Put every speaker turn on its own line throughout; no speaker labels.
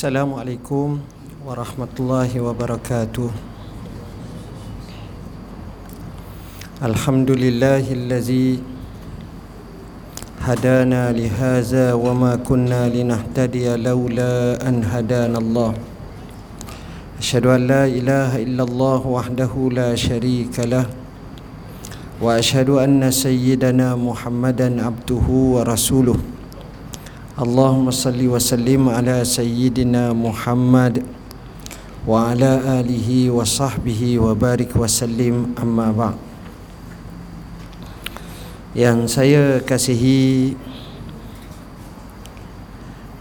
Assalamualaikum warahmatullahi wabarakatuh. Alhamdulillahillazi hadana li hadza wama kunna linahtadiya laula an hadana Allah. Ashhadu an la ilaha illallah wahdahu la sharika lah. Wa ashhadu anna sayyidana Muhammadan abduhu wa rasuluhu Allahumma salli wa sallim ala sayyidina Muhammad wa ala alihi wa sahbihi wa barik wa sallim. Amma ba' yang saya kasihi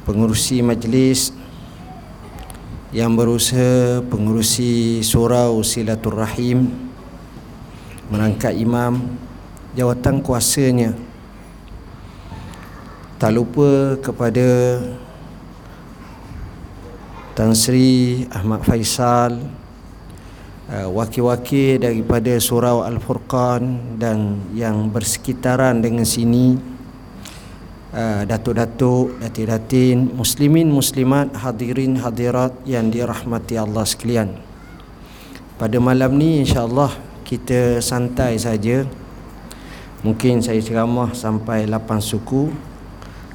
pengurusi majlis yang berusaha pengurusi surau silaturahim merangkap imam jawatan kuasanya tak lupa kepada Tan Sri Ahmad Faisal uh, wakil-wakil daripada surau Al-Furqan dan yang bersekitaran dengan sini uh, datuk-datuk, datin-datin, muslimin, muslimat, hadirin, hadirat yang dirahmati Allah sekalian. Pada malam ni insya-Allah kita santai saja. Mungkin saya ceramah sampai 8 suku.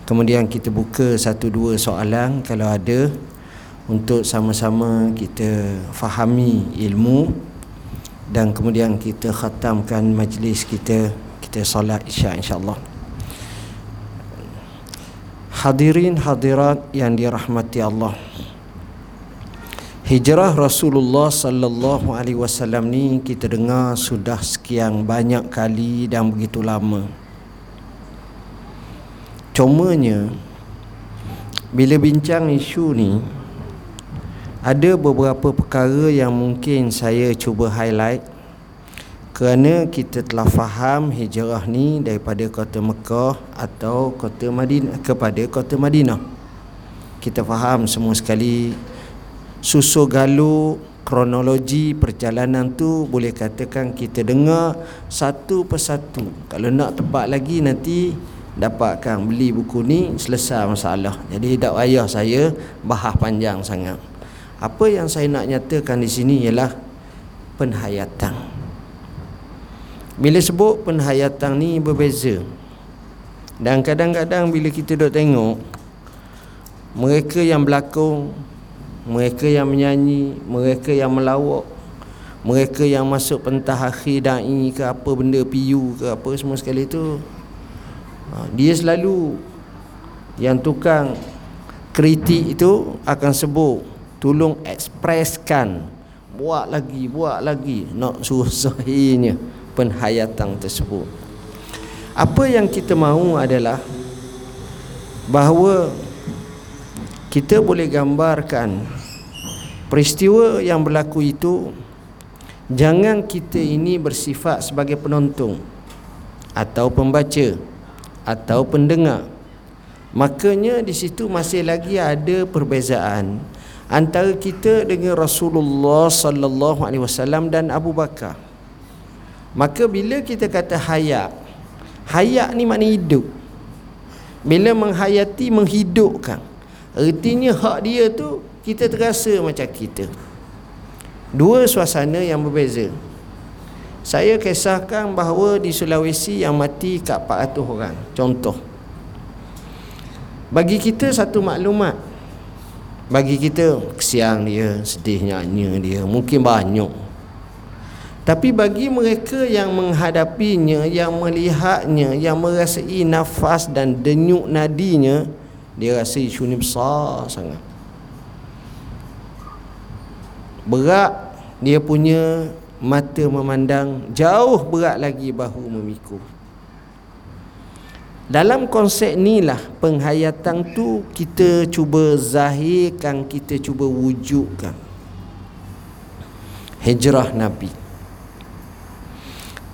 Kemudian kita buka satu dua soalan kalau ada untuk sama-sama kita fahami ilmu dan kemudian kita khatamkan majlis kita kita solat isya insyaallah. Hadirin hadirat yang dirahmati Allah. Hijrah Rasulullah sallallahu alaihi wasallam ni kita dengar sudah sekian banyak kali dan begitu lama cumanya bila bincang isu ni ada beberapa perkara yang mungkin saya cuba highlight kerana kita telah faham hijrah ni daripada kota Mekah atau kota Madinah kepada kota Madinah. Kita faham semua sekali susu galu kronologi perjalanan tu boleh katakan kita dengar satu persatu. Kalau nak tepat lagi nanti dapatkan beli buku ni selesai masalah. Jadi tak payah saya bahas panjang sangat. Apa yang saya nak nyatakan di sini ialah penhayatan. Bila sebut penhayatan ni berbeza. Dan kadang-kadang bila kita duk tengok mereka yang berlakon, mereka yang menyanyi, mereka yang melawak, mereka yang masuk pentah akhir dai ke apa benda piu ke apa semua sekali tu ha, dia selalu yang tukang kritik itu akan sebut tolong ekspreskan. Buat lagi buat lagi. Nak suruh sahihnya penhayatan tersebut. Apa yang kita mahu adalah bahawa kita boleh gambarkan peristiwa yang berlaku itu jangan kita ini bersifat sebagai penonton atau pembaca atau pendengar makanya di situ masih lagi ada perbezaan antara kita dengan Rasulullah sallallahu alaihi wasallam dan Abu Bakar. Maka bila kita kata hayat, hayat ni makna hidup. Bila menghayati menghidupkan. Artinya hak dia tu kita terasa macam kita. Dua suasana yang berbeza. Saya kisahkan bahawa di Sulawesi yang mati kat 400 orang. Contoh. Bagi kita satu maklumat bagi kita kesian dia sedihnya dia mungkin banyak tapi bagi mereka yang menghadapinya yang melihatnya yang merasai nafas dan denyut nadinya dia rasa isu ni besar sangat berat dia punya mata memandang jauh berat lagi bahu memikul dalam konsep ni lah penghayatan tu kita cuba zahirkan, kita cuba wujudkan. Hijrah Nabi.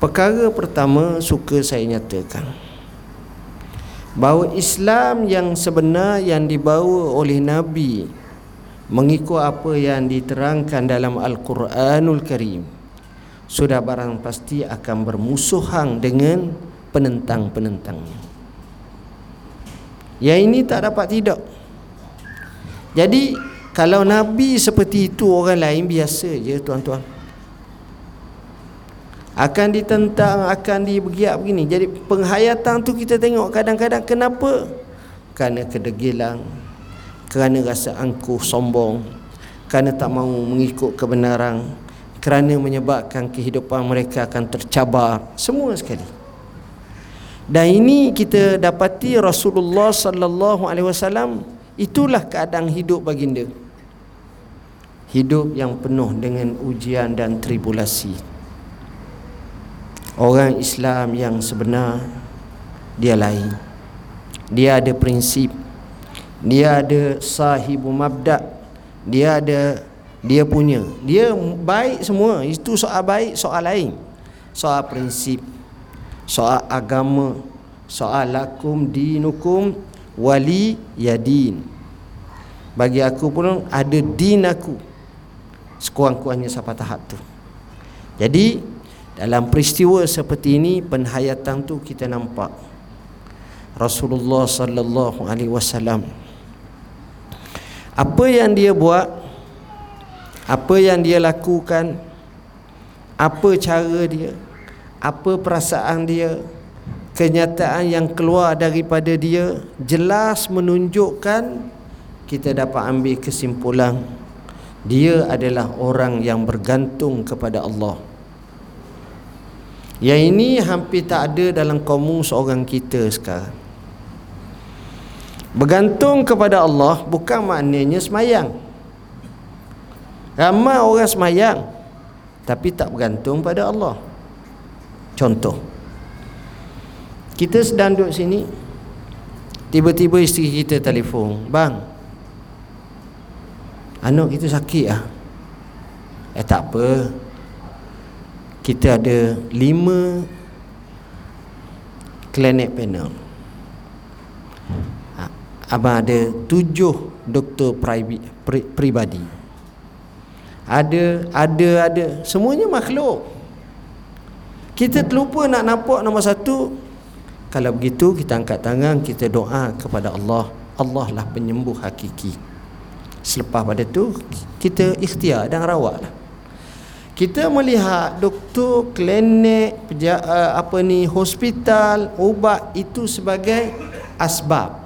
Perkara pertama suka saya nyatakan bahawa Islam yang sebenar yang dibawa oleh Nabi mengikut apa yang diterangkan dalam Al-Quranul Karim sudah barang pasti akan bermusuhan dengan penentang-penentangnya. Yang ini tak dapat tidak. Jadi kalau Nabi seperti itu orang lain biasa je tuan-tuan. Akan ditentang akan dibergiak begini. Jadi penghayatan tu kita tengok kadang-kadang kenapa? Kerana kedegilan kerana rasa angkuh sombong kerana tak mahu mengikut kebenaran kerana menyebabkan kehidupan mereka akan tercabar semua sekali. Dan ini kita dapati Rasulullah sallallahu alaihi wasallam itulah keadaan hidup baginda. Hidup yang penuh dengan ujian dan tribulasi. Orang Islam yang sebenar dia lain. Dia ada prinsip. Dia ada sahibu mabda. Dia ada dia punya. Dia baik semua. Itu soal baik soal lain. Soal prinsip soal agama soal lakum dinukum wali yadin bagi aku pun ada din aku. Sekurang-kurangnya sampai tahap tu. Jadi dalam peristiwa seperti ini penhayatan tu kita nampak. Rasulullah sallallahu alaihi wasallam. Apa yang dia buat apa yang dia lakukan apa cara dia apa perasaan dia kenyataan yang keluar daripada dia jelas menunjukkan kita dapat ambil kesimpulan dia adalah orang yang bergantung kepada Allah yang ini hampir tak ada dalam kaum seorang kita sekarang Bergantung kepada Allah bukan maknanya semayang. Ramai orang semayang tapi tak bergantung pada Allah. Contoh. Kita sedang duduk sini tiba-tiba isteri kita telefon, "Bang, anak kita sakit ah." Eh tak apa. Kita ada lima klinik panel abang ada tujuh doktor private pri, pribadi ada ada ada. Semuanya makhluk. Kita terlupa nak nampak nombor satu. Kalau begitu kita angkat tangan kita doa kepada Allah. Allah lah penyembuh hakiki. Selepas pada tu kita ikhtiar dan rawat lah. Kita melihat doktor klinik peja, uh, apa ni hospital ubat itu sebagai asbab.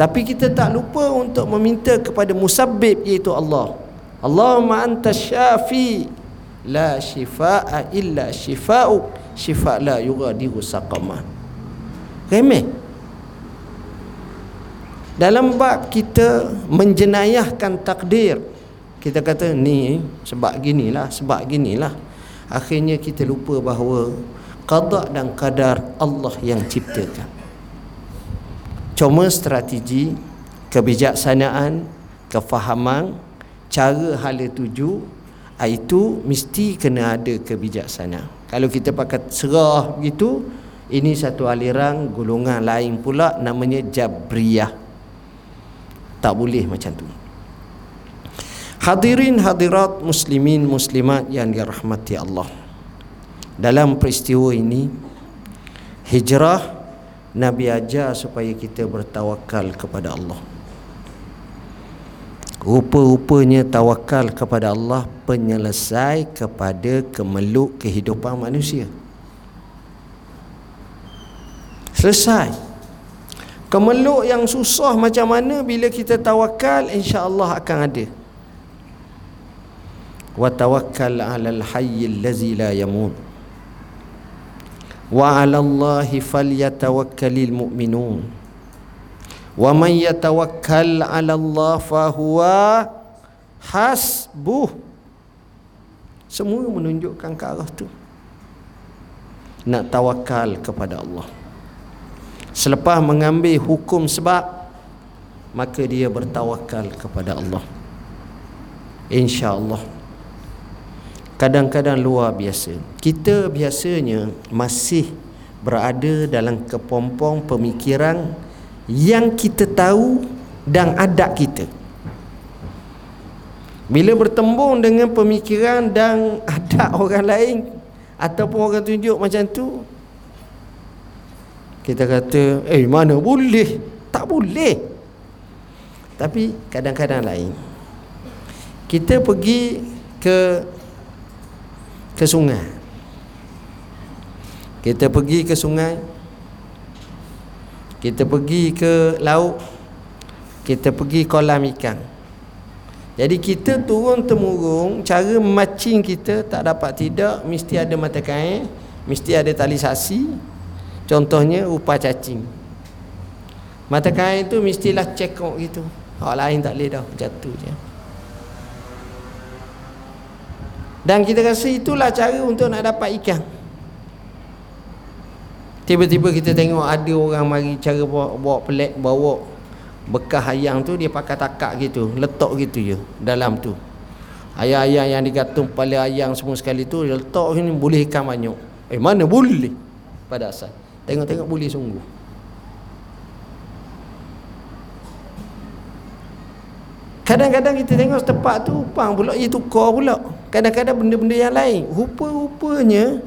Tapi kita tak lupa untuk meminta kepada musabbib iaitu Allah. Allahumma anta syafi la shifaa illa shifa'u shifa' la yughadiru saqama. Remeh. Dalam bab kita menjenayahkan takdir kita kata ni sebab ginilah sebab ginilah akhirnya kita lupa bahawa qada dan qadar Allah yang ciptakan cuma strategi kebijaksanaan kefahaman cara hala tuju itu mesti kena ada kebijaksanaan kalau kita pakai serah begitu ini satu aliran golongan lain pula namanya Jabriyah. Tak boleh macam tu. Hadirin hadirat muslimin muslimat yang dirahmati Allah. Dalam peristiwa ini hijrah Nabi ajar supaya kita bertawakal kepada Allah Rupa-rupanya tawakal kepada Allah penyelesai kepada kemeluk kehidupan manusia. Selesai. Kemeluk yang susah macam mana bila kita tawakal insya-Allah akan ada. Wa tawakkal 'alal hayyil ladzi la yamut. Wa 'ala Allahi falyatawakkalul mu'minun wa man yatawakkal 'ala Allah fa huwa hasbuh. Semua menunjukkan ke arah tu. Nak tawakal kepada Allah. Selepas mengambil hukum sebab maka dia bertawakal kepada Allah. insya-Allah. Kadang-kadang luar biasa. Kita biasanya masih berada dalam kepompong pemikiran yang kita tahu dan adat kita. Bila bertembung dengan pemikiran dan adat orang lain ataupun orang tunjuk macam tu kita kata eh mana boleh? Tak boleh. Tapi kadang-kadang lain. Kita pergi ke ke sungai. Kita pergi ke sungai kita pergi ke laut kita pergi kolam ikan. Jadi kita turun temurung cara matching kita tak dapat tidak mesti ada mata kain mesti ada tali saksi. Contohnya upah cacing. Mata kain tu mestilah cekok gitu. Orang lain tak boleh dah jatuh je. Dan kita rasa itulah cara untuk nak dapat ikan. Tiba-tiba kita tengok ada orang mari cara bawa, bawa pelik, bawa bekas ayam tu dia pakai takak gitu, letak gitu je dalam tu. Ayam-ayam yang digantung kepala ayam semua sekali tu dia letak ni boleh ikan banyak. Eh mana boleh? Pada asal. Tengok-tengok boleh sungguh. Kadang-kadang kita tengok tempat tu upang pula ia tukar pula. Kadang-kadang benda-benda yang lain. Rupa-rupanya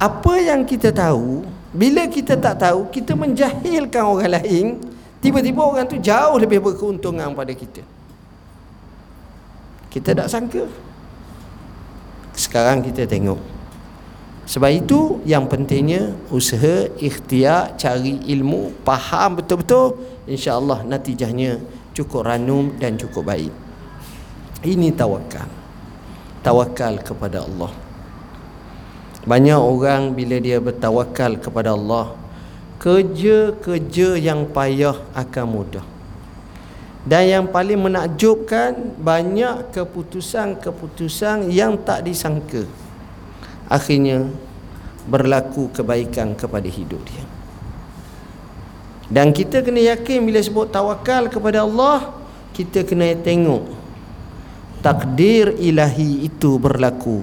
apa yang kita tahu, bila kita tak tahu, kita menjahilkan orang lain, tiba-tiba orang tu jauh lebih berkeuntungan pada kita. Kita tak sangka. Sekarang kita tengok. Sebab itu yang pentingnya usaha ikhtiar cari ilmu, faham betul-betul, insya-Allah natijahnya cukup ranum dan cukup baik ini tawakal tawakal kepada Allah banyak orang bila dia bertawakal kepada Allah kerja-kerja yang payah akan mudah. Dan yang paling menakjubkan banyak keputusan-keputusan yang tak disangka. Akhirnya berlaku kebaikan kepada hidup dia. Dan kita kena yakin bila sebut tawakal kepada Allah, kita kena tengok takdir ilahi itu berlaku.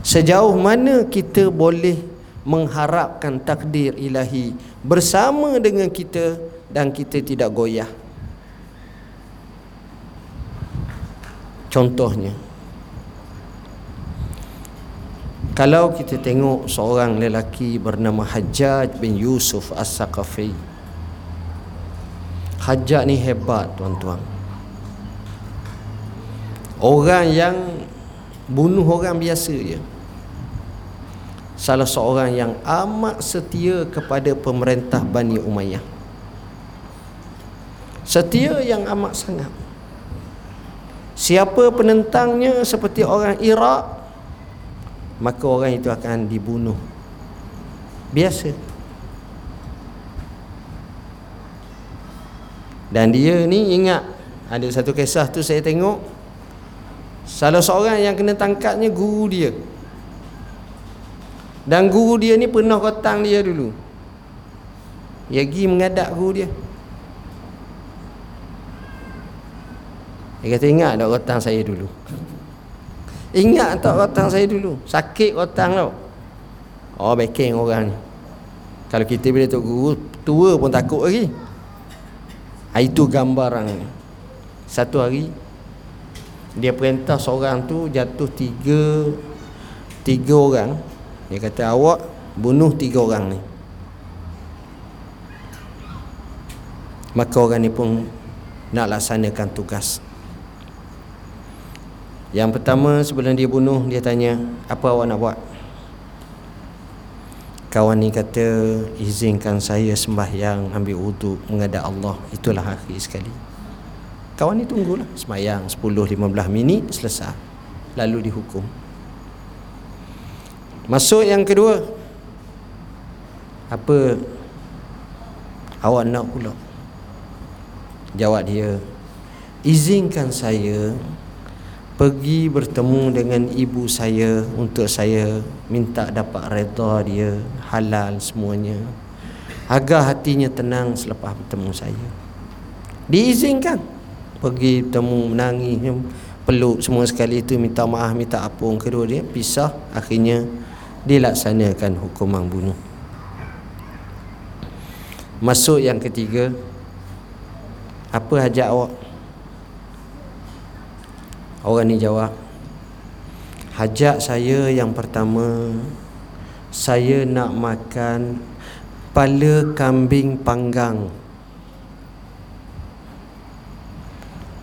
Sejauh mana kita boleh mengharapkan takdir ilahi bersama dengan kita dan kita tidak goyah. Contohnya, kalau kita tengok seorang lelaki bernama Hajjaj bin Yusuf As-Saqafi Hajat ni hebat tuan-tuan Orang yang Bunuh orang biasa je. Salah seorang yang amat setia kepada pemerintah Bani Umayyah. Setia yang amat sangat. Siapa penentangnya seperti orang Iraq Maka orang itu akan dibunuh. Biasa. Dan dia ni ingat ada satu kisah tu saya tengok salah seorang yang kena tangkapnya guru dia. Dan guru dia ni pernah kotang dia dulu. Dia pergi mengadap guru dia. Dia kata ingat tak kotang saya dulu. Ingat tak kotang saya dulu. Sakit kotang tau. Oh backing orang ni. Kalau kita bila tu guru tua pun takut lagi. Ha, itu gambaran satu hari dia perintah seorang tu jatuh tiga tiga orang dia kata awak bunuh tiga orang ni maka orang ni pun nak laksanakan tugas yang pertama sebelum dia bunuh dia tanya apa awak nak buat Kawan ni kata izinkan saya sembahyang ambil wuduk menghadap Allah. Itulah akhir sekali. Kawan ni tunggulah sembahyang 10-15 minit selesai. Lalu dihukum. Masuk yang kedua. Apa awak nak pula? Jawab dia, izinkan saya pergi bertemu dengan ibu saya untuk saya minta dapat redha dia halal semuanya agar hatinya tenang selepas bertemu saya diizinkan pergi bertemu menangis peluk semua sekali itu minta maaf minta apung. Kedua dia pisah akhirnya dilaksanakan hukuman bunuh. Masuk yang ketiga apa hajat awak? Orang ni jawab Hajat saya yang pertama Saya nak makan Pala kambing panggang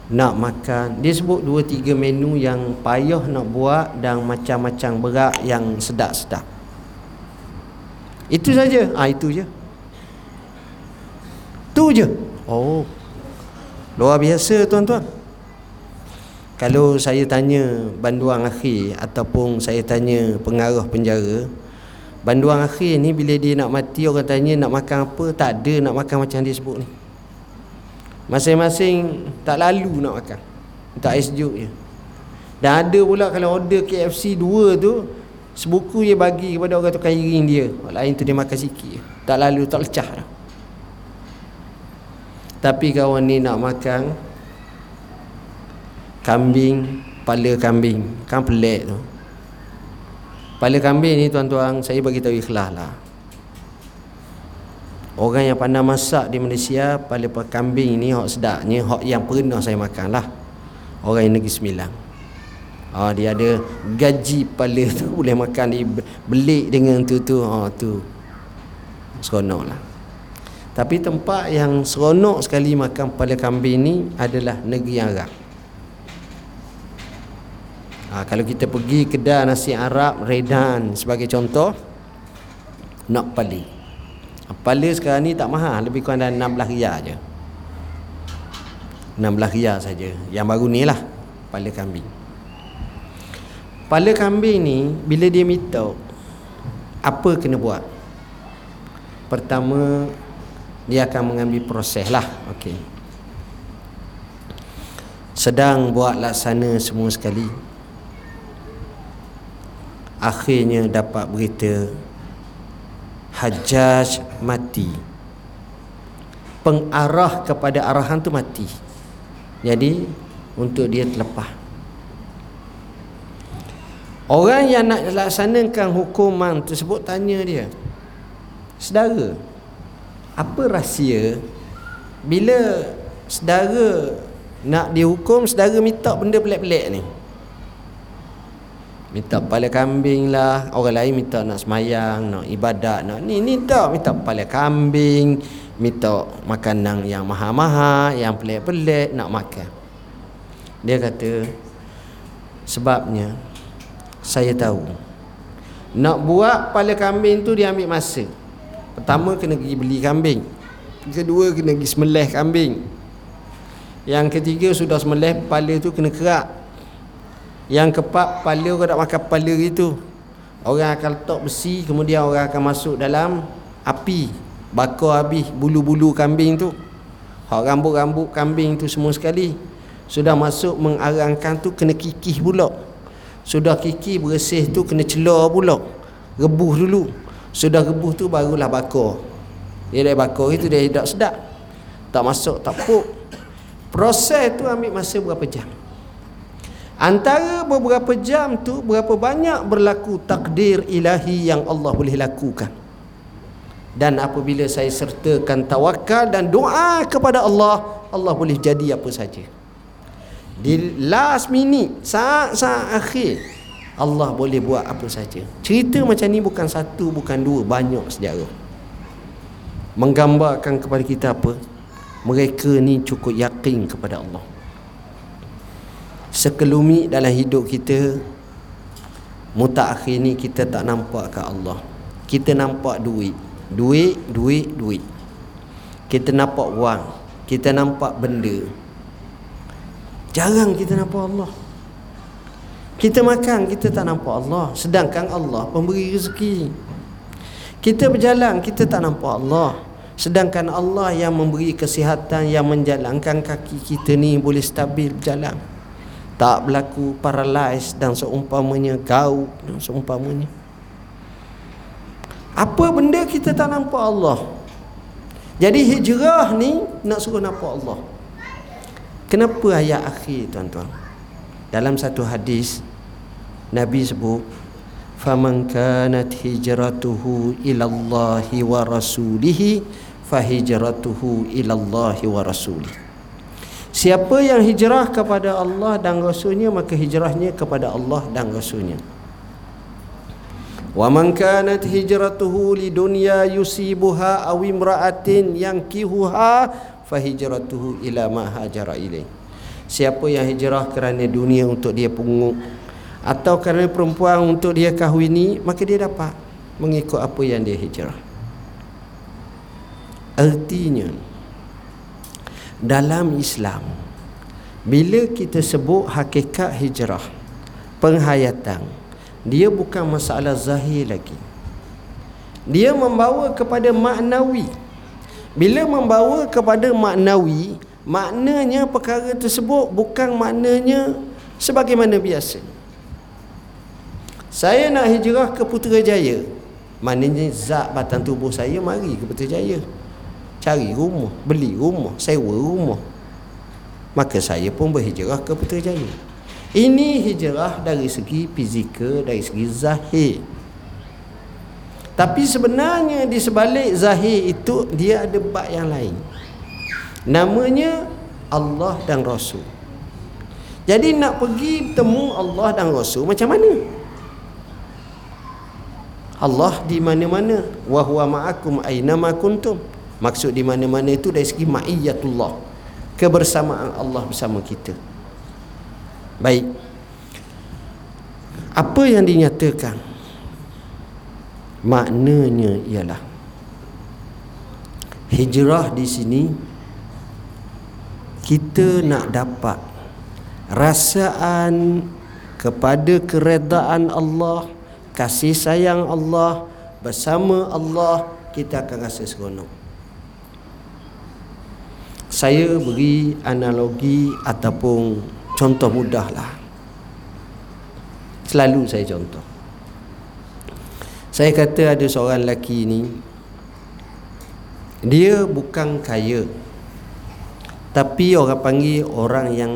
nak makan. Dia sebut dua tiga menu yang payah nak buat dan macam-macam berat yang sedap-sedap. Itu saja. Ah ha, itu je. Tu je. Oh. Luar biasa tuan-tuan. Kalau saya tanya banduan akhir ataupun saya tanya pengarah penjara banduan akhir ni bila dia nak mati orang tanya nak makan apa tak ada nak makan macam dia sebut ni masing-masing tak lalu nak makan. Tak ais sejuk je. Dan ada pula kalau order KFC dua tu sebuku dia bagi kepada orang tu kairing dia. Orang lain tu dia makan sikit tak lalu tak lecah dah. Tapi kawan ni nak makan kambing pala kambing. Kan pelik tu. Pala kambing ni tuan-tuan saya bagi tahu ikhlas lah. Orang yang pandai masak di Malaysia pala kambing ni hok sedapnya hok yang pernah saya makan lah. Orang yang negeri Sembilan. Oh, dia ada gaji pala tu boleh makan di belik dengan tu tu. Oh, tu. Seronok lah. Tapi tempat yang seronok sekali makan pala kambing ni adalah negeri Arab ha, kalau kita pergi kedai nasi Arab Redan sebagai contoh nak pali pali sekarang ni tak mahal lebih kurang dalam 16 riyal je 16 riyal saja. Yang baru ni lah pala kambing. Pala kambing ni bila dia minta apa kena buat? Pertama dia akan mengambil proses lah okay. sedang buat laksana semua sekali. Akhirnya dapat berita Hajjaj mati. Pengarah kepada arahan tu mati. Jadi untuk dia terlepas. Orang yang nak laksanakan hukuman tersebut tanya dia saudara apa rahsia bila saudara nak dihukum saudara minta benda pelik-pelik ni minta kepala kambing lah. Orang lain minta nak semayang nak ibadat nak ni ni tak. Minta kepala kambing minta makanan yang mahal-mahal yang pelik-pelik nak makan. Dia kata sebabnya saya tahu nak buat kepala kambing tu dia ambil masa. Pertama kena pergi beli kambing. Kedua kena pergi semelih kambing. Yang ketiga sudah semelih kepala tu kena kerak yang kepak kepala orang nak makan kepala itu orang akan letak besi kemudian orang akan masuk dalam api. Bakar habis bulu-bulu kambing tu. Hak rambut-rambut kambing tu semua sekali. Sudah masuk mengarangkan tu kena kikih pula. Sudah kikih bersih tu kena celah pula. Rebus dulu. Sudah rebus tu barulah bakar. Dia dah bakar itu dia tidak sedap. Tak masuk tak puk. Proses tu ambil masa berapa jam Antara beberapa jam tu berapa banyak berlaku takdir ilahi yang Allah boleh lakukan. Dan apabila saya sertakan tawakal dan doa kepada Allah, Allah boleh jadi apa saja. Di last minute, saat-saat akhir, Allah boleh buat apa saja. Cerita macam ni bukan satu, bukan dua, banyak sejarah. Menggambarkan kepada kita apa? Mereka ni cukup yakin kepada Allah sekelumit dalam hidup kita mutakhir ni kita tak nampak ke Allah. Kita nampak duit. Duit duit duit. Kita nampak wang. Kita nampak benda. Jarang kita nampak Allah. Kita makan kita tak nampak Allah. Sedangkan Allah pemberi rezeki. Kita berjalan kita tak nampak Allah. Sedangkan Allah yang memberi kesihatan yang menjalankan kaki kita ni boleh stabil berjalan tak berlaku paralyze dan seumpamanya kau dan seumpamanya. Apa benda kita tak nampak Allah? Jadi hijrah ni nak suruh nampak Allah. Kenapa ayat akhir tuan-tuan? Dalam satu hadis Nabi sebut faman kanat hijratuhu ila Allah wa rasulihi fa hijratuhu ila Allah wa rasulihi Siapa yang hijrah kepada Allah dan Rasulnya maka hijrahnya kepada Allah dan Rasulnya. Wa man kanat hijratuhu li dunya yusibuha aw imra'atin yankihuha fa hijratuhu ila ma hajara ilaih. siapa yang hijrah kerana dunia untuk dia pungut atau kerana perempuan untuk dia kahwini maka dia dapat mengikut apa yang dia hijrah artinya dalam Islam bila kita sebut hakikat hijrah penghayatan dia bukan masalah zahir lagi. Dia membawa kepada maknawi. Bila membawa kepada maknawi maknanya perkara tersebut bukan maknanya sebagaimana biasa. Saya nak hijrah ke Putrajaya? Maknanya zat batang tubuh saya mari ke Putrajaya cari rumah beli rumah sewa rumah. Maka saya pun berhijrah ke Putrajaya. Ini hijrah dari segi fizikal dari segi zahir. Tapi sebenarnya di sebalik zahir itu dia ada bab yang lain. Namanya Allah dan Rasul. Jadi nak pergi temu Allah dan Rasul macam mana? Allah di mana-mana. Wa huwa ma'akum aina ma kuntum Maksud di mana-mana itu dari segi ma'iyatullah. Kebersamaan Allah bersama kita. Baik. Apa yang dinyatakan? Maknanya ialah hijrah di sini kita nak dapat rasaan kepada keredaan Allah, kasih sayang Allah bersama Allah kita akan rasa seronok saya beri analogi ataupun contoh mudah lah selalu saya contoh. Saya kata ada seorang lelaki ni dia bukan kaya tapi orang panggil orang yang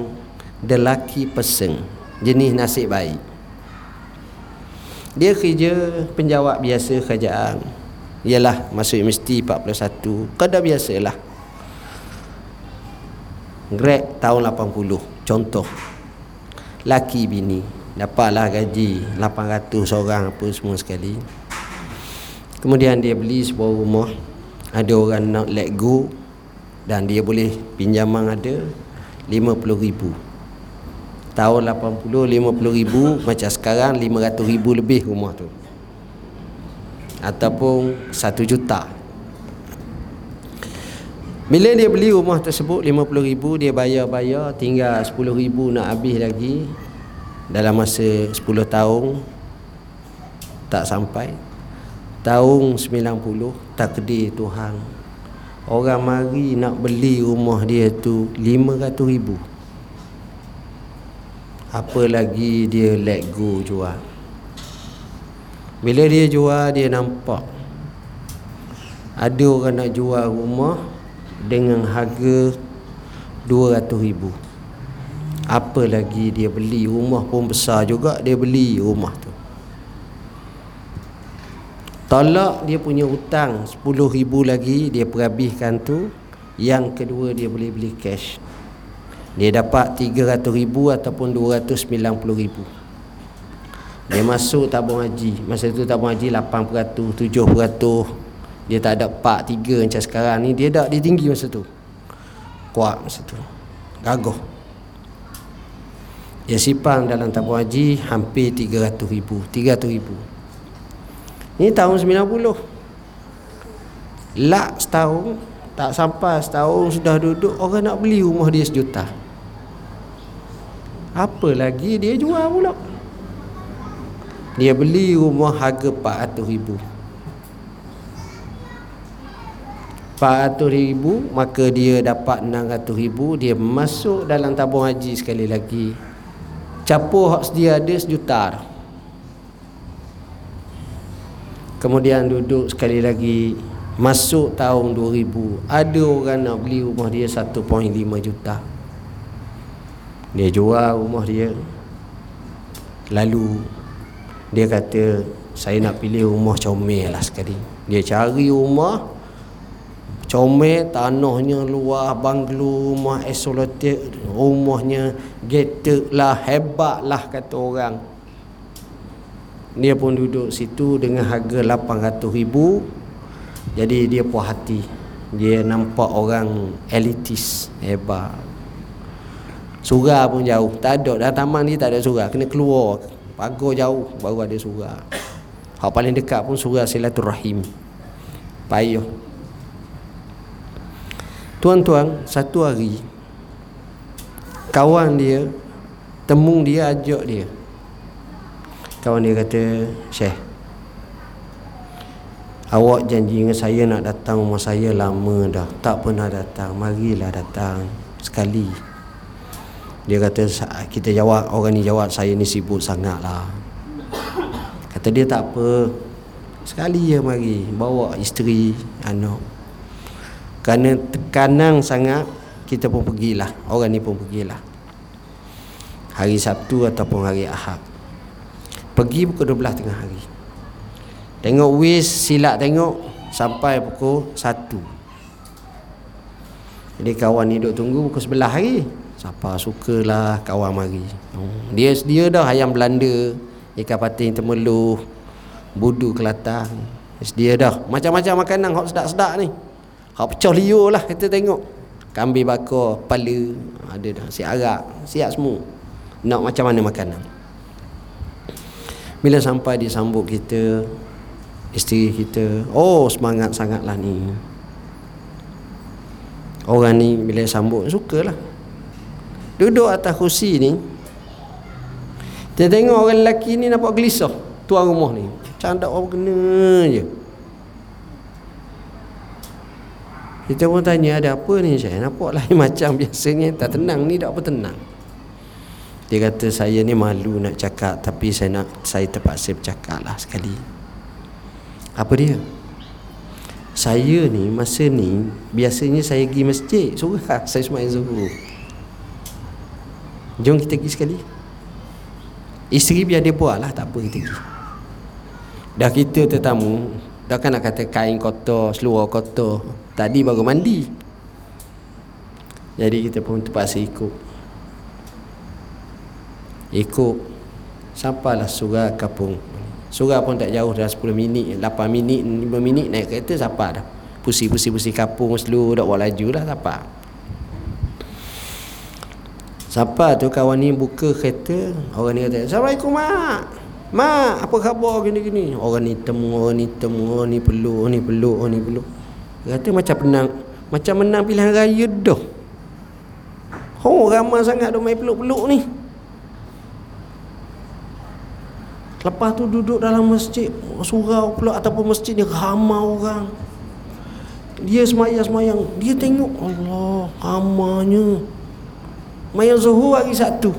lelaki peseng jenis nasib baik. Dia kerja penjawat biasa kerajaan. Ialah masuk universiti 41 kau dah biasalah Grab tahun 80 Contoh. Laki bini Dapatlah gaji 800 seorang apa semua sekali. Kemudian dia beli sebuah rumah Ada orang nak let go Dan dia boleh pinjaman ada 50 ribu. Tahun 80 50 ribu Macam sekarang 500 ribu lebih rumah tu. Ataupun 1 juta bila dia beli rumah tersebut RM50,000 dia bayar-bayar tinggal RM10,000 nak habis lagi. Dalam masa 10 tahun tak sampai. Tahun 90 takdir Tuhan. Orang mari nak beli rumah dia tu RM500,000 apa lagi dia let go jual? Bila dia jual dia nampak ada orang nak jual rumah dengan harga 200 ribu. Apa lagi dia beli? Rumah pun besar juga dia beli rumah tu. Tolak dia punya hutang 10 ribu lagi dia perhabiskan tu. Yang kedua dia boleh beli cash. Dia dapat 300 ribu ataupun 290 ribu. Dia masuk tabung haji. Masa tu tabung haji 8% 7% dia tak ada pak tiga macam sekarang ni dia dah dia tinggi masa tu. Kuat masa tu. Gagah dia sipang dalam tabung haji hampir 300 ribu 300 ribu. Ni tahun 90 lak setahun tak sampai setahun sudah duduk orang nak beli rumah dia sejuta. Apa lagi dia jual pula? Dia beli rumah harga 400 ribu 400 ribu maka dia dapat 600 ribu. Dia masuk dalam tabung haji sekali lagi. Capur hak sedia ada sejuta kemudian duduk sekali lagi. Masuk tahun 2000 ada orang nak beli rumah dia 1.5 juta. Dia jual rumah dia. Lalu dia kata saya nak pilih rumah comel lah sekali. Dia cari rumah comel tanahnya luar banglo rumah isolated rumahnya gated lah hebat lah kata orang dia pun duduk situ dengan harga 800 ribu jadi dia puas hati dia nampak orang elitis hebat Surah pun jauh. Tak ada. Dalam taman ni tak ada surah. Kena keluar. Pagar jauh baru ada surah. Hak paling dekat pun surah silaturahim. Payuh. Tuan-tuan, satu hari kawan dia temung dia ajak dia. Kawan dia kata, "Syekh, awak janji dengan saya nak datang rumah saya lama dah. Tak pernah datang. Marilah datang sekali." Dia kata kita jawab orang ni jawab saya ni sibuk sangat lah. Kata dia tak apa. Sekali je mari bawa isteri anak. Kerana tekanan sangat kita pun pergilah. Orang ni pun pergilah. Hari Sabtu ataupun hari Ahad. Pergi pukul 12 tengah hari. Tengok wis silap tengok sampai pukul 1. Jadi kawan ni duduk tunggu pukul sebelah hari. Siapa sukalah kawan mari. Dia dia dah ayam Belanda, ikan patin temeluh, budu kelatang. Dia dah macam-macam makanan hok sedap-sedap ni. Hok pecah liur lah kita tengok. Kambing bakar, pala, ada dah siap arak, siap semua. Nak macam mana makanan. Bila sampai dia sambut kita, isteri kita, oh semangat sangatlah ni. Orang ni bila sambut sukalah duduk atas kursi ni dia tengok orang lelaki ni nampak gelisah tuan rumah ni macam tak apa kena je kita pun tanya ada apa ni saya nampak lain macam biasanya. Tak tenang ni tak apa tenang. Dia kata saya ni malu nak cakap tapi saya nak saya terpaksa bercakap lah sekali. Apa dia? Saya ni masa ni biasanya saya pergi masjid. Surah saya semayang zuhur Jom kita pergi sekali. Isteri biar dia buat lah Tak apa kita pergi. Dah kita tetamu Dah kan nak kata kain kotor Seluar kotor Tadi baru mandi. Jadi kita pun terpaksa ikut. Ikut. Sampailah surah kapung. Surah pun tak jauh Dah 10 minit 8 minit 5 minit naik kereta Sampai dah. Pusi-pusi-pusi kapung Seluruh dah buat laju lah Sampai Siapa tu kawan ni buka kereta Orang ni kata Assalamualaikum mak. Mak apa khabar gini-gini? Orang ni temu Orang ni temu Orang ni peluk Orang ni peluk Orang ni peluk kata macam menang Macam menang pilihan raya dah Oh ramai sangat Dia main peluk-peluk ni. Lepas tu duduk dalam masjid Surau pula Ataupun masjid ni Ramai orang. Dia semayang-semayang Dia tengok Allah Ramanya Mayang zuhur hari satu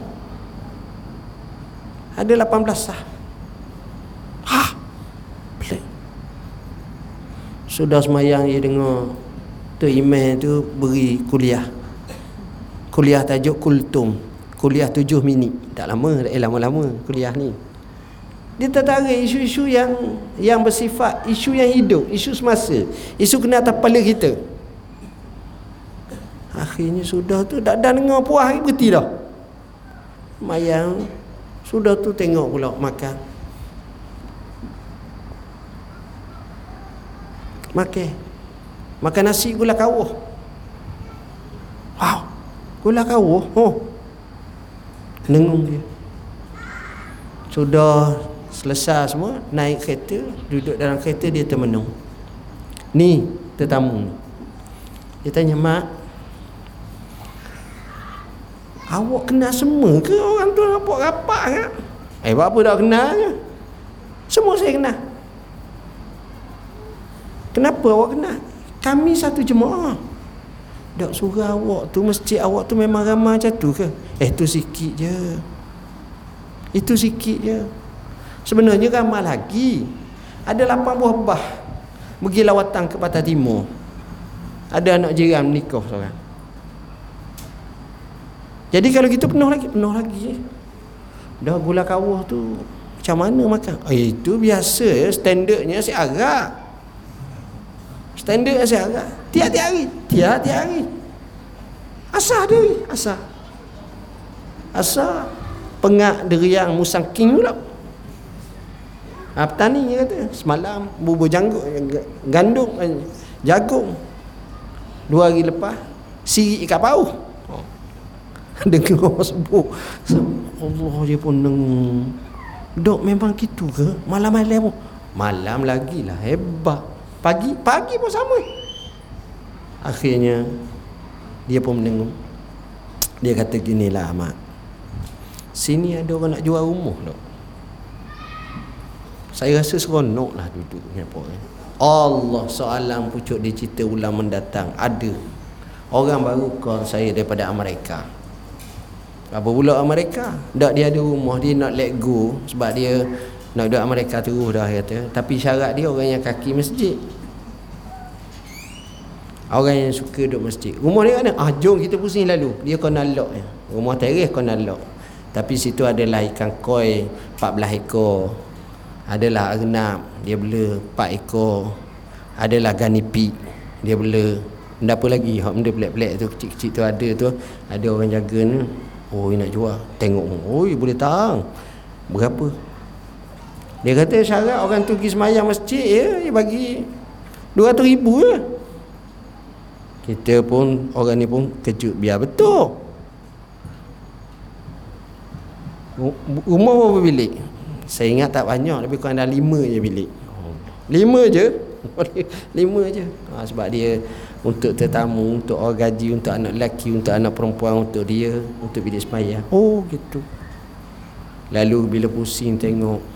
Ada 18 sah Ha Pelik Sudah semayang dia dengar Tu imam tu beri kuliah Kuliah tajuk kultum Kuliah tujuh minit Tak lama Eh lama-lama kuliah ni dia tertarik isu-isu yang yang bersifat isu yang hidup, isu semasa, isu kena atas kepala kita. Akhirnya sudah tu tak ada dengar puas berhenti dah. Mayang sudah tu tengok pula makan. Makan. Makan nasi gula kawah. Wow. Gula kawah. Oh. Nengung dia. Sudah selesai semua naik kereta, duduk dalam kereta dia termenung. Ni tetamu. Dia tanya, "Mak, Awak kenal semua ke orang tu nampak rapat kan? Eh apa dah kenal ke? Semua saya kenal. Kenapa awak kenal? Kami satu jemaah. Dok suruh awak tu masjid awak tu memang ramai macam tu ke? Eh tu sikit je. Itu sikit je. Sebenarnya ramai lagi. Ada lapan buah bah. Pergi lawatan ke Pantai Timur. Ada anak jiran nikah seorang. Jadi kalau kita penuh lagi, penuh lagi. Dah gula kawah tu macam mana makan? Eh, itu biasa ya, standardnya si agak. Standardnya si agak. Tiap-tiap hari, tiap-tiap hari. Asal dia, asal. Asal pengak deriang musang king pula. Ha, petani dia kata semalam bubur janggut gandum jagung. Dua hari lepas siri ikat pauh dengar sebut Allah dia pun dengar dok memang gitu ke? Malam-malam malam lagi lah hebat pagi pagi pun sama. Akhirnya dia pun mendengar. Dia kata gini lah Ahmad sini ada orang nak jual rumah dok. Saya rasa seronok lah duduk ni apa Allah soalan pucuk dia cerita ulang mendatang. Ada orang baru call saya daripada Amerika. Apa pula Amerika? Tak dia ada rumah. Dia nak let go sebab dia nak duduk Amerika terus dah kata. Tapi syarat dia orang yang kaki masjid. Orang yang suka duduk masjid. Rumah dia mana ah jom kita pusing lalu. Dia kena lock ya. rumah teres kena lock. Tapi situ adalah ikan koi 14 ekor. Adalah agenap dia bela 4 ekor. Adalah ganipi dia bela. Benda apa lagi? Hak benda pelik-pelik tu kecil-kecil tu ada tu. Ada orang jaga ni. Oh nak jual. Tengok. Oh boleh tahan Berapa Dia kata syarat orang tu pergi semayang masjid ya Dia bagi 200 ribu ya. Kita pun Orang ni pun kejut Biar betul. Rumah berapa bilik? Saya ingat tak banyak Lebih kurang ada 5 je bilik. 5 je? 5 je. Ha, Sebab dia untuk tetamu, untuk orang gaji, untuk anak lelaki, untuk anak perempuan, untuk dia, untuk bilik sembahyang. Oh, gitu. Lalu bila pusing tengok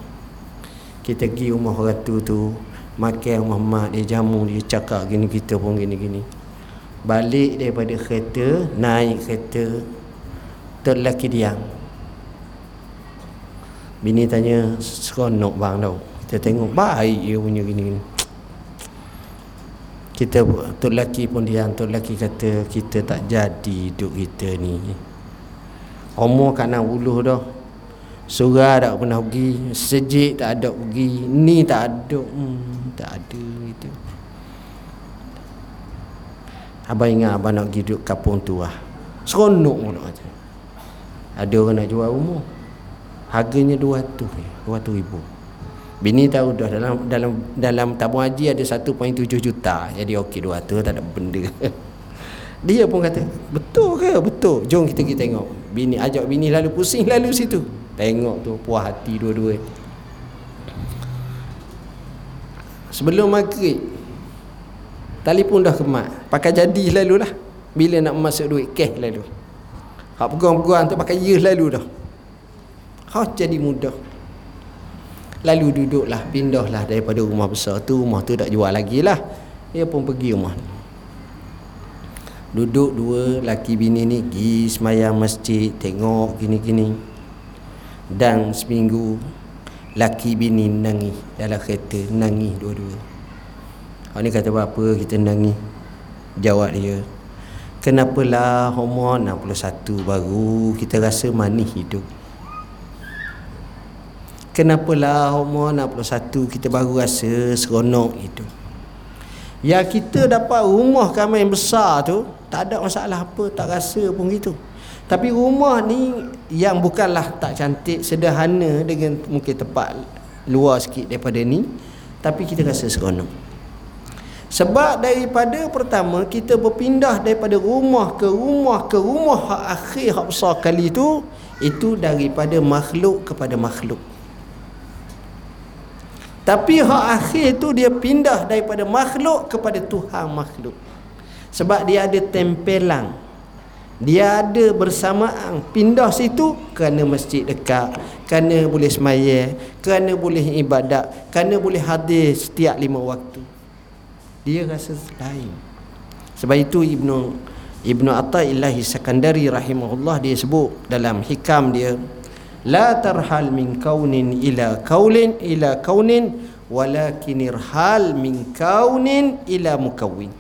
kita pergi rumah orang tu tu, makan rumah mak dia jamu dia cakap gini kita pun gini gini. Balik daripada kereta, naik kereta terlaki diam. Bini tanya, seronok bang tau. Kita tengok baik dia punya gini gini kita Tok lelaki pun dia Tok lelaki kata kita tak jadi hidup kita ni Umur kat nak uluh dah Surah tak pernah pergi Sejik tak ada pergi Ni tak ada hmm, Tak ada gitu Abang ingat abang nak pergi duduk kapung tu lah Seronok pun nak Ada orang nak jual rumah Harganya 200 200 ribu Bini tahu dah dalam dalam dalam tabung haji ada 1.7 juta. Jadi okey 200 tak ada benda. Dia pun kata, "Betul ke? Betul. Jom kita pergi tengok." Bini ajak bini lalu pusing lalu situ. Tengok tu puas hati dua-dua. Sebelum maghrib telefon dah kemat. Pakai jadi lalu lah. Bila nak masuk duit cash lalu. Hak pegang-pegang tu pakai yes lalu dah. Kau jadi mudah. Lalu duduklah Pindahlah daripada rumah besar tu Rumah tu tak jual lagi lah Dia pun pergi rumah Duduk dua laki bini ni Pergi semayang masjid Tengok gini-gini Dan seminggu Laki bini nangis Dalam kereta Nangis dua-dua Orang ni kata apa Kita nangis Jawab dia Kenapalah umur 61 baru Kita rasa manis hidup Kenapalah umur 61 kita baru rasa seronok itu. Ya kita dapat rumah kami yang besar tu tak ada masalah apa, tak rasa pun gitu. Tapi rumah ni yang bukanlah tak cantik, sederhana dengan mungkin tempat luar sikit daripada ni, tapi kita rasa seronok. Sebab daripada pertama kita berpindah daripada rumah ke rumah ke rumah hak akhir hak besar kali tu itu daripada makhluk kepada makhluk. Tapi hak akhir tu dia pindah daripada makhluk kepada Tuhan makhluk. Sebab dia ada tempelan. Dia ada bersamaan pindah situ kerana masjid dekat, kerana boleh semaya, kerana boleh ibadat, kerana boleh hadir setiap lima waktu. Dia rasa lain. Sebab itu Ibnu Ibnu Athaillah Sakandari rahimahullah dia sebut dalam hikam dia la tarhal min kaunin ila kaulin ila kaunin walakin irhal min kaunin ila mukawwin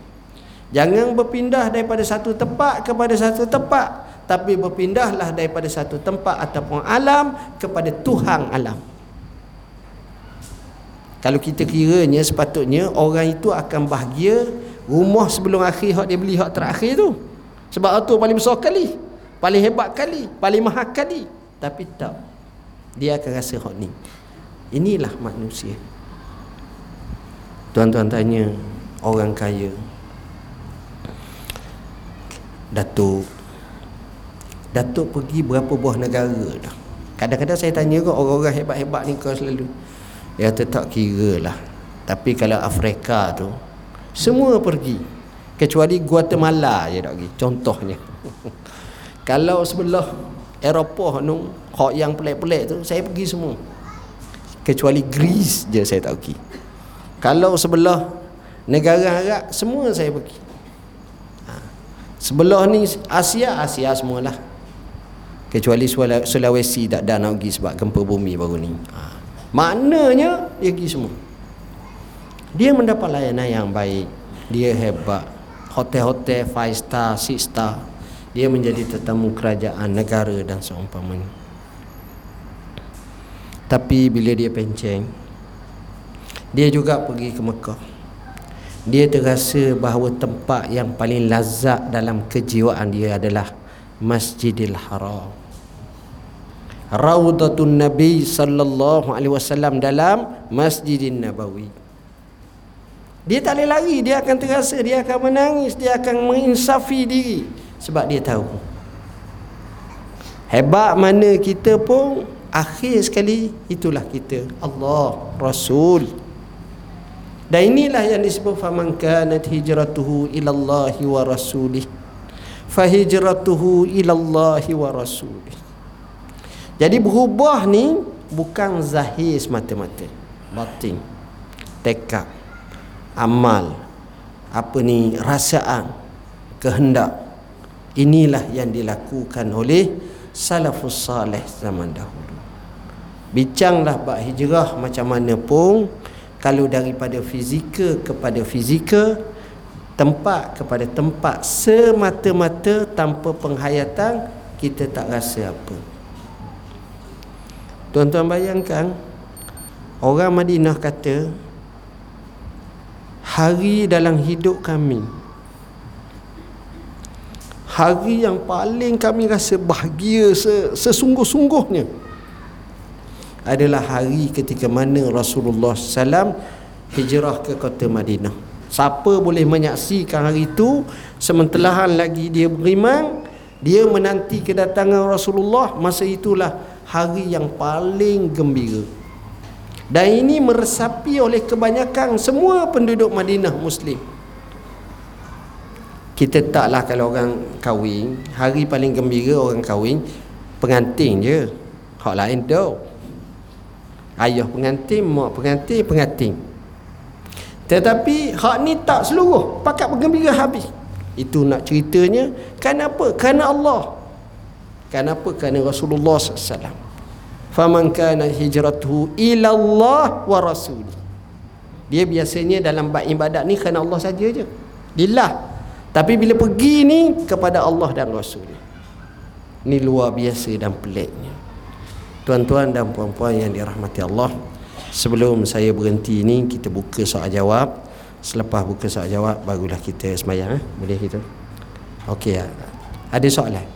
jangan berpindah daripada satu tempat kepada satu tempat tapi berpindahlah daripada satu tempat ataupun alam kepada Tuhan alam. Kalau kita kiranya sepatutnya orang itu akan bahagia rumah sebelum akhir hak dia beli hak terakhir tu. Sebab tu paling besar kali paling hebat kali paling mahal kali. Tapi tak dia akan rasa hak ni. Inilah manusia. Tuan-tuan tanya orang kaya datuk. Datuk pergi berapa buah negara dah? Kadang-kadang saya tanya kok orang-orang hebat-hebat ni kau selalu. Ya tetap kira lah. Tapi kalau Afrika tu Semua pergi. Kecuali Guatemala je tak pergi Contohnya. Kalau sebelah Eropah tu Hak yang pelik-pelik tu Saya pergi semua. Kecuali Greece je saya tak pergi. Kalau sebelah Negara Arab Semua saya pergi. Sebelah ni Asia Asia semualah. Kecuali Sulawesi tak ada nak pergi sebab gempa bumi baru ni. Ha. maknanya dia pergi semua. Dia mendapat layanan yang baik. Dia hebat. Hotel-hotel 5 star 6 star. Dia menjadi tetamu kerajaan negara dan seumpamanya. Tapi bila dia penceng dia juga pergi ke Mekah dia terasa bahawa tempat yang paling lazat dalam kejiwaan dia adalah Masjidil Haram Raudatun Nabi sallallahu alaihi wasallam dalam Masjidin Nabawi. Dia tak boleh lari, dia akan terasa, dia akan menangis, dia akan menginsafi diri sebab dia tahu. Hebat mana kita pun akhir sekali itulah kita Allah Rasul. Dan inilah yang disebut faman kanat hijratuhu ila Allah wa rasulih fahijratuhu ila Allah wa rasulih. Jadi berubah ni bukan zahir semata-mata. Batin. Tekad. Amal. Apa ni rasaan. Kehendak. Inilah yang dilakukan oleh salafus salih zaman dahulu. Bincanglah bab hijrah macam mana pun kalau daripada fizikal kepada fizikal tempat kepada tempat semata-mata tanpa penghayatan kita tak rasa apa. Tuan-tuan bayangkan Orang Madinah kata Hari dalam hidup kami Hari yang paling kami rasa bahagia sesungguh-sungguhnya Adalah hari ketika mana Rasulullah SAW Hijrah ke kota Madinah. Siapa boleh menyaksikan hari itu? Sementara lagi dia beriman Dia menanti kedatangan Rasulullah Masa itulah hari yang paling gembira. Dan ini meresapi oleh kebanyakan semua penduduk Madinah Muslim. Kita taklah kalau orang kahwin hari paling gembira orang kahwin pengantin je. Hak lain tu ayah pengantin mak pengantin pengantin tetapi hak ni tak seluruh pakat bergembira habis itu nak ceritanya kenapa kerana Allah Kenapa? Kerana Rasulullah SAW. Faman kana hijratuhu ila Allah wa rasul. Dia biasanya dalam bab ibadat ni kerana Allah saja je. Lillah. Tapi bila pergi ni kepada Allah dan Rasul. Ni luar biasa dan peliknya. Tuan-tuan dan puan-puan yang dirahmati Allah. Sebelum saya berhenti ni kita buka soal jawab. Selepas buka soal jawab barulah kita semayang eh? Boleh kita? Okey. Ada soalan?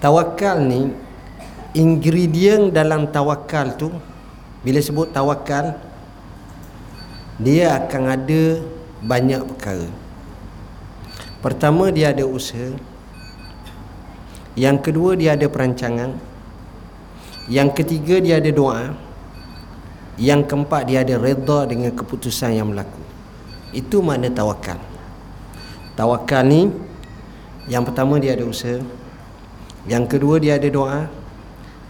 Tawakal ni Ingredient dalam tawakal tu Bila sebut tawakal Dia akan ada Banyak perkara. Pertama dia ada usaha. Yang kedua dia ada perancangan. Yang ketiga dia ada doa. Yang keempat dia ada reda dengan keputusan yang berlaku. Itu makna tawakal. Tawakal ni Yang pertama dia ada usaha Yang kedua dia ada doa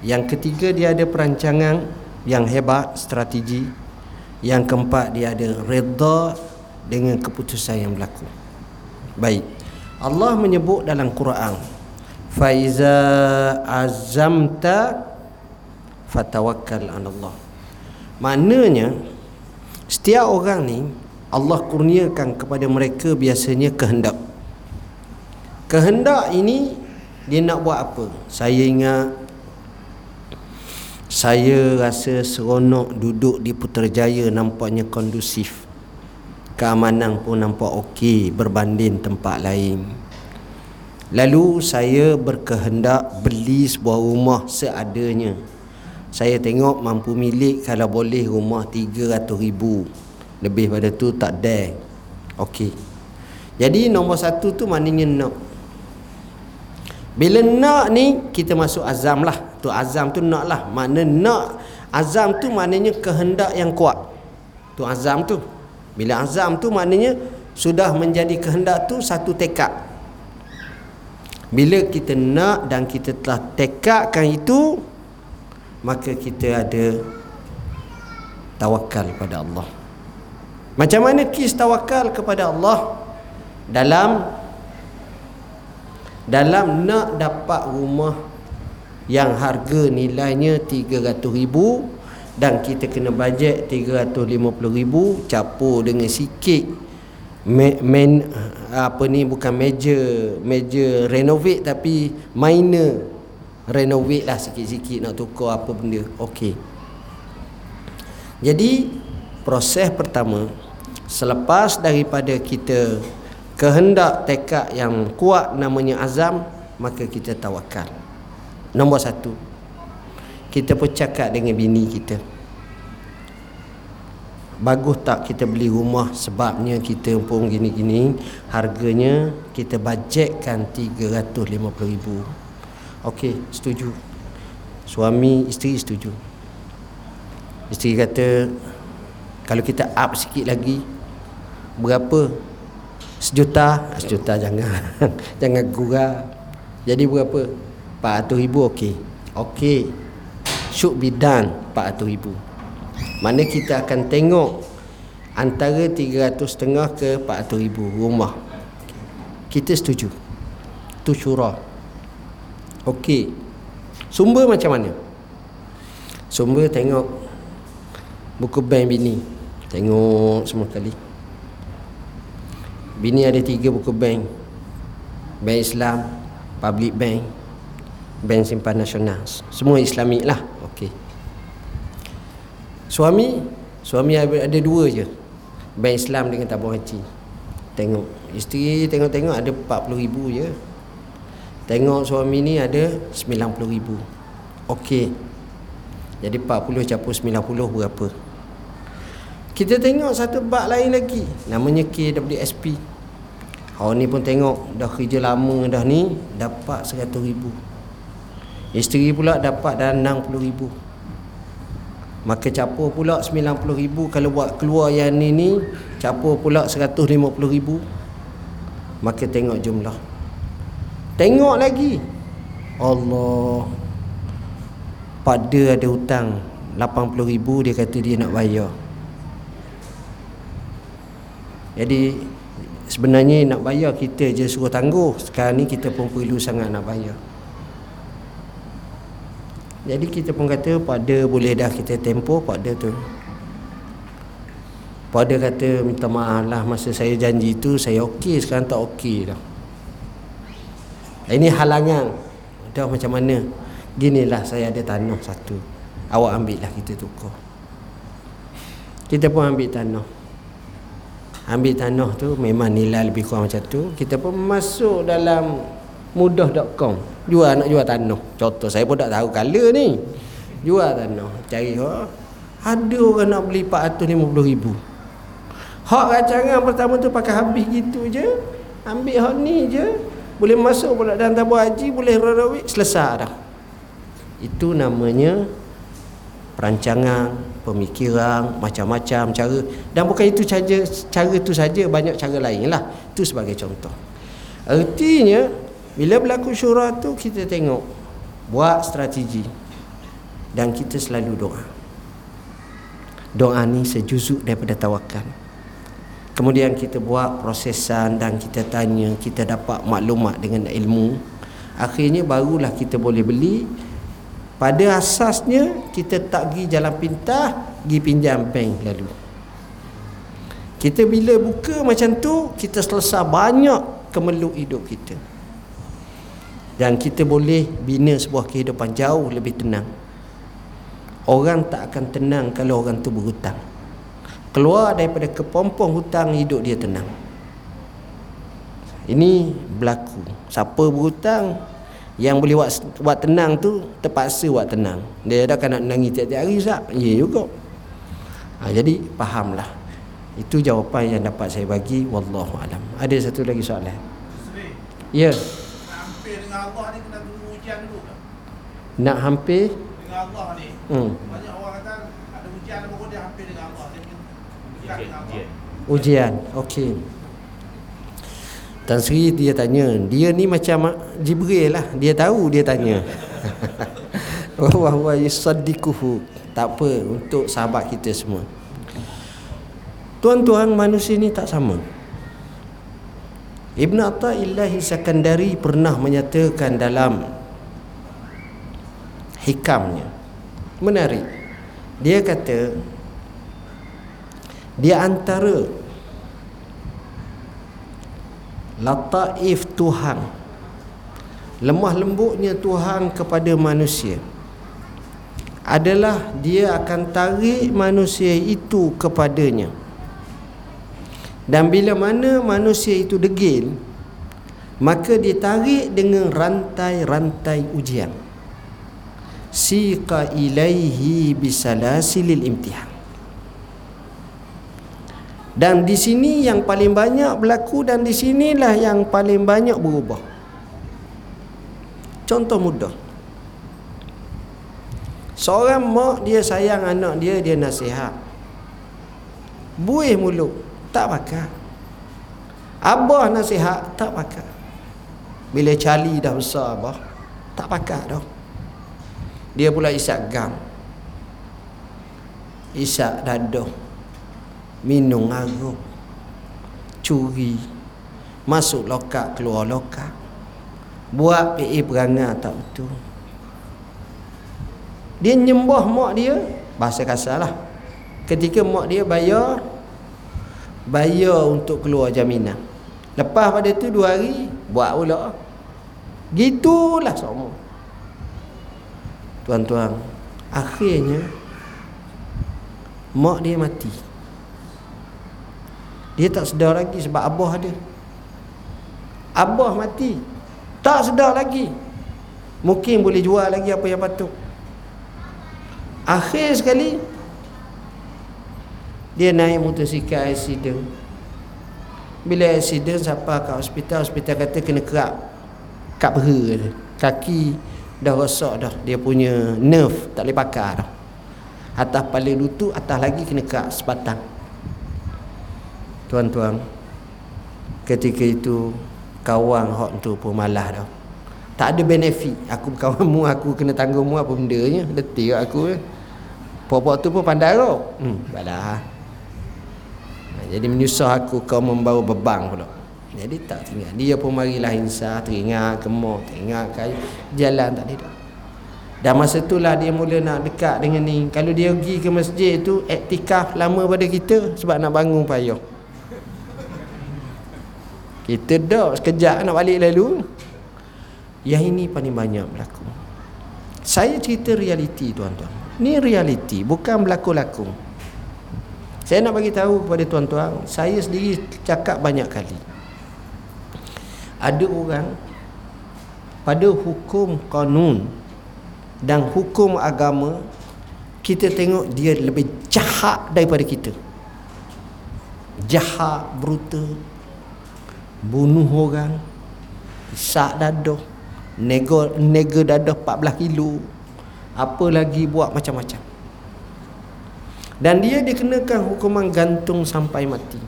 Yang ketiga dia ada perancangan yang hebat, strategi. Yang keempat dia ada redha dengan keputusan yang berlaku. Baik. Allah menyebut dalam Quran, "Faiza azamta fatawakkal 'ala Allah." Maknanya setiap orang ni Allah kurniakan kepada mereka biasanya kehendak. Kehendak ini dia nak buat apa? Saya ingat saya rasa seronok duduk di Putrajaya nampaknya kondusif. Keamanan pun nampak okey berbanding tempat lain. Lalu saya berkehendak beli sebuah rumah seadanya. Saya tengok mampu milik kalau boleh rumah 300 ribu. Lebih pada tu tak ada. Okey. Jadi nombor satu tu maknanya nak. Bila nak ni kita masuk azam lah. Tu azam tu nak lah. Makna nak azam tu maknanya kehendak yang kuat. Tu azam tu. Bila azam tu maknanya sudah menjadi kehendak tu satu tekad. Bila kita nak dan kita telah tekadkan itu maka kita ada tawakal pada Allah. Macam mana kis tawakal kepada Allah dalam dalam nak dapat rumah yang harga nilainya 300 ribu dan kita kena bajet 350 ribu capur dengan sikit main apa ni bukan meja meja renovate tapi minor renovate lah sikit-sikit nak tukar apa benda. Okey. Jadi proses pertama selepas daripada kita kehendak tekad yang kuat namanya azam maka kita tawakal. Nombor satu. Kita pun cakap dengan bini kita. Bagus tak kita beli rumah sebabnya kita pun gini-gini? Harganya kita bajetkan 350 ribu. Okey, setuju. Suami isteri setuju. Isteri kata kalau kita up sikit lagi berapa sejuta sejuta jangan. Jangan gurau jadi berapa? 400 ribu okey. Okey. Should be done 400 ribu. Mana kita akan tengok antara 300 setengah ke 400 ribu rumah. Kita setuju. Tu syurah. Okey. Sumber macam mana? Sumber tengok. Buku bank bini. Tengok semua kali Bini ada tiga buku bank. Bank Islam Public Bank Bank Simpan Nasional. Semua Islamik lah. Okey. Suami Suami ada dua je. Bank Islam dengan tabung haji. Tengok Isteri tengok-tengok ada 40 ribu je. Tengok suami ni ada 90 ribu. Okey. Jadi 40 capur 90 berapa? Kita tengok satu bak lain lagi. Namanya KWSP Orang ni pun tengok Dah kerja lama dah ni Dapat 100 ribu. Isteri pula dapat dah 60 ribu. Maka capur pula 90 ribu. Kalau buat keluar yang ni ni Capur pula 150 ribu. Maka tengok jumlah. Tengok lagi. Allah. Pada ada hutang 80 ribu dia kata dia nak bayar. Jadi sebenarnya nak bayar kita je suruh tangguh. Sekarang ni kita pun perlu sangat nak bayar. Jadi kita pun kata pada boleh dah kita tempoh pada tu. Pada kata minta maaf lah masa saya janji tu saya okey sekarang tak okey dah. Ini halangan. Dah macam mana? Ginilah saya ada tanah satu. Awak ambil lah kita tukar. Kita pun ambil tanah ambil tanah tu memang nilai lebih kurang macam tu. Kita pun masuk dalam mudah.com jual nak jual tanah. Contoh saya pun tak tahu color ni. Jual tanah cari oh, ada orang nak beli 450 ribu. Hak rancangan pertama tu pakai habis gitu je. Ambil hak ni je. Boleh masuk pula dalam tabur haji boleh rarawik selesai dah. Itu namanya perancangan pemikiran macam-macam cara. Dan bukan itu saja cara itu saja banyak cara lain lah. Itu sebagai contoh. Artinya bila berlaku syura tu kita tengok buat strategi. Dan kita selalu doa. Doa ni sejuzuk daripada tawakal. Kemudian kita buat prosesan dan kita tanya kita dapat maklumat dengan ilmu. Akhirnya barulah kita boleh beli pada asasnya kita tak pergi jalan pintas pergi pinjam bank lalu. Kita bila buka macam tu kita selesai banyak kemeluk hidup kita. Dan kita boleh bina sebuah kehidupan jauh lebih tenang. Orang tak akan tenang kalau orang tu berhutang. Keluar daripada kepompong hutang hidup dia tenang. Ini berlaku. Siapa berhutang yang boleh buat, buat tenang tu terpaksa buat tenang dia dah kan nak menangi tiap-tiap hari sah ya juga ha, jadi fahamlah itu jawapan yang dapat saya bagi wallahu alam ada satu lagi soalan ya yeah dengan Allah ni kena tunggu ujian dulu ke? Nak hampir dengan Allah ni. Hmm. Banyak orang kata ada ujian baru dia hampir dengan Allah. Dia ujian dengan Allah. Ujian. Okey. Tan Sri dia tanya, dia ni macam Jibril lah. Dia tahu dia tanya. Wa huwa yusaddiquhu. Tak apa untuk sahabat kita semua. Tuan-tuan manusia ni tak sama. Ibn Atta'illahi Sakandari pernah menyatakan dalam hikamnya menarik dia kata dia antara lataif Tuhan. Lemah lembutnya Tuhan kepada manusia adalah dia akan tarik manusia itu kepadanya. Dan bila mana manusia itu degil Maka ditarik dengan rantai-rantai ujian. Siqa ilaihi bisalasilil imtihan dan di sini yang paling banyak berlaku dan di sinilah yang paling banyak berubah. Contoh mudah. Seorang mak dia sayang anak dia, dia nasihat. Buih mulut tak pakai abah nasihat tak pakai bila cali dah besar abah tak pakai dah dia pula isap gam isap dadah minum arak curi masuk lokak keluar lokak. Buat PA perangai tak betul. Dia nyembah mak dia bahasa kasar lah. Ketika mak dia bayar bayar untuk keluar jaminan. Lepas pada tu dua hari buat pula. Gitulah semua. Tuan-tuan akhirnya mak dia mati dia tak sedar lagi sebab abah ada abah mati. Tak sedar lagi. Mungkin boleh jual lagi apa yang patut. Akhir sekali dia naik motosikal accident. Bila accident siapa kat hospital hospital kata kena kerak kat peha kaki dah rosak dah. Dia punya nerve tak boleh pakai dah. Atas kepala lutut atas lagi kena kerak sebatang tuan-tuan ketika itu kawan hok tu pun malah dah tak ada benefit. Aku kawanmu aku kena tanggung mu apa benda nya letih aku eh. Pokok tu pun pandai kau. Hmm, balah. Jadi menyusah aku kau membawa beban pula. Jadi tak tinggal dia pun marilah insah teringat kemok teringat kayu. Jalan tak ada dan masa itulah dia mula nak dekat dengan ni. Kalau dia pergi ke masjid tu iktikaf lama pada kita sebab nak bangun payah kita dah sekejap nak balik lalu yang ini paling banyak berlaku saya cerita realiti tuan-tuan ni realiti bukan berlaku-laku saya nak bagi tahu kepada tuan-tuan, saya sendiri cakap banyak kali. Ada orang pada hukum kanun dan hukum agama kita tengok dia lebih jahat daripada kita. Jahat, brutal, bunuh orang, sak dadah, nego nego dadah 14 kilo. Apa lagi buat macam-macam. Dan dia dikenakan hukuman gantung sampai mati.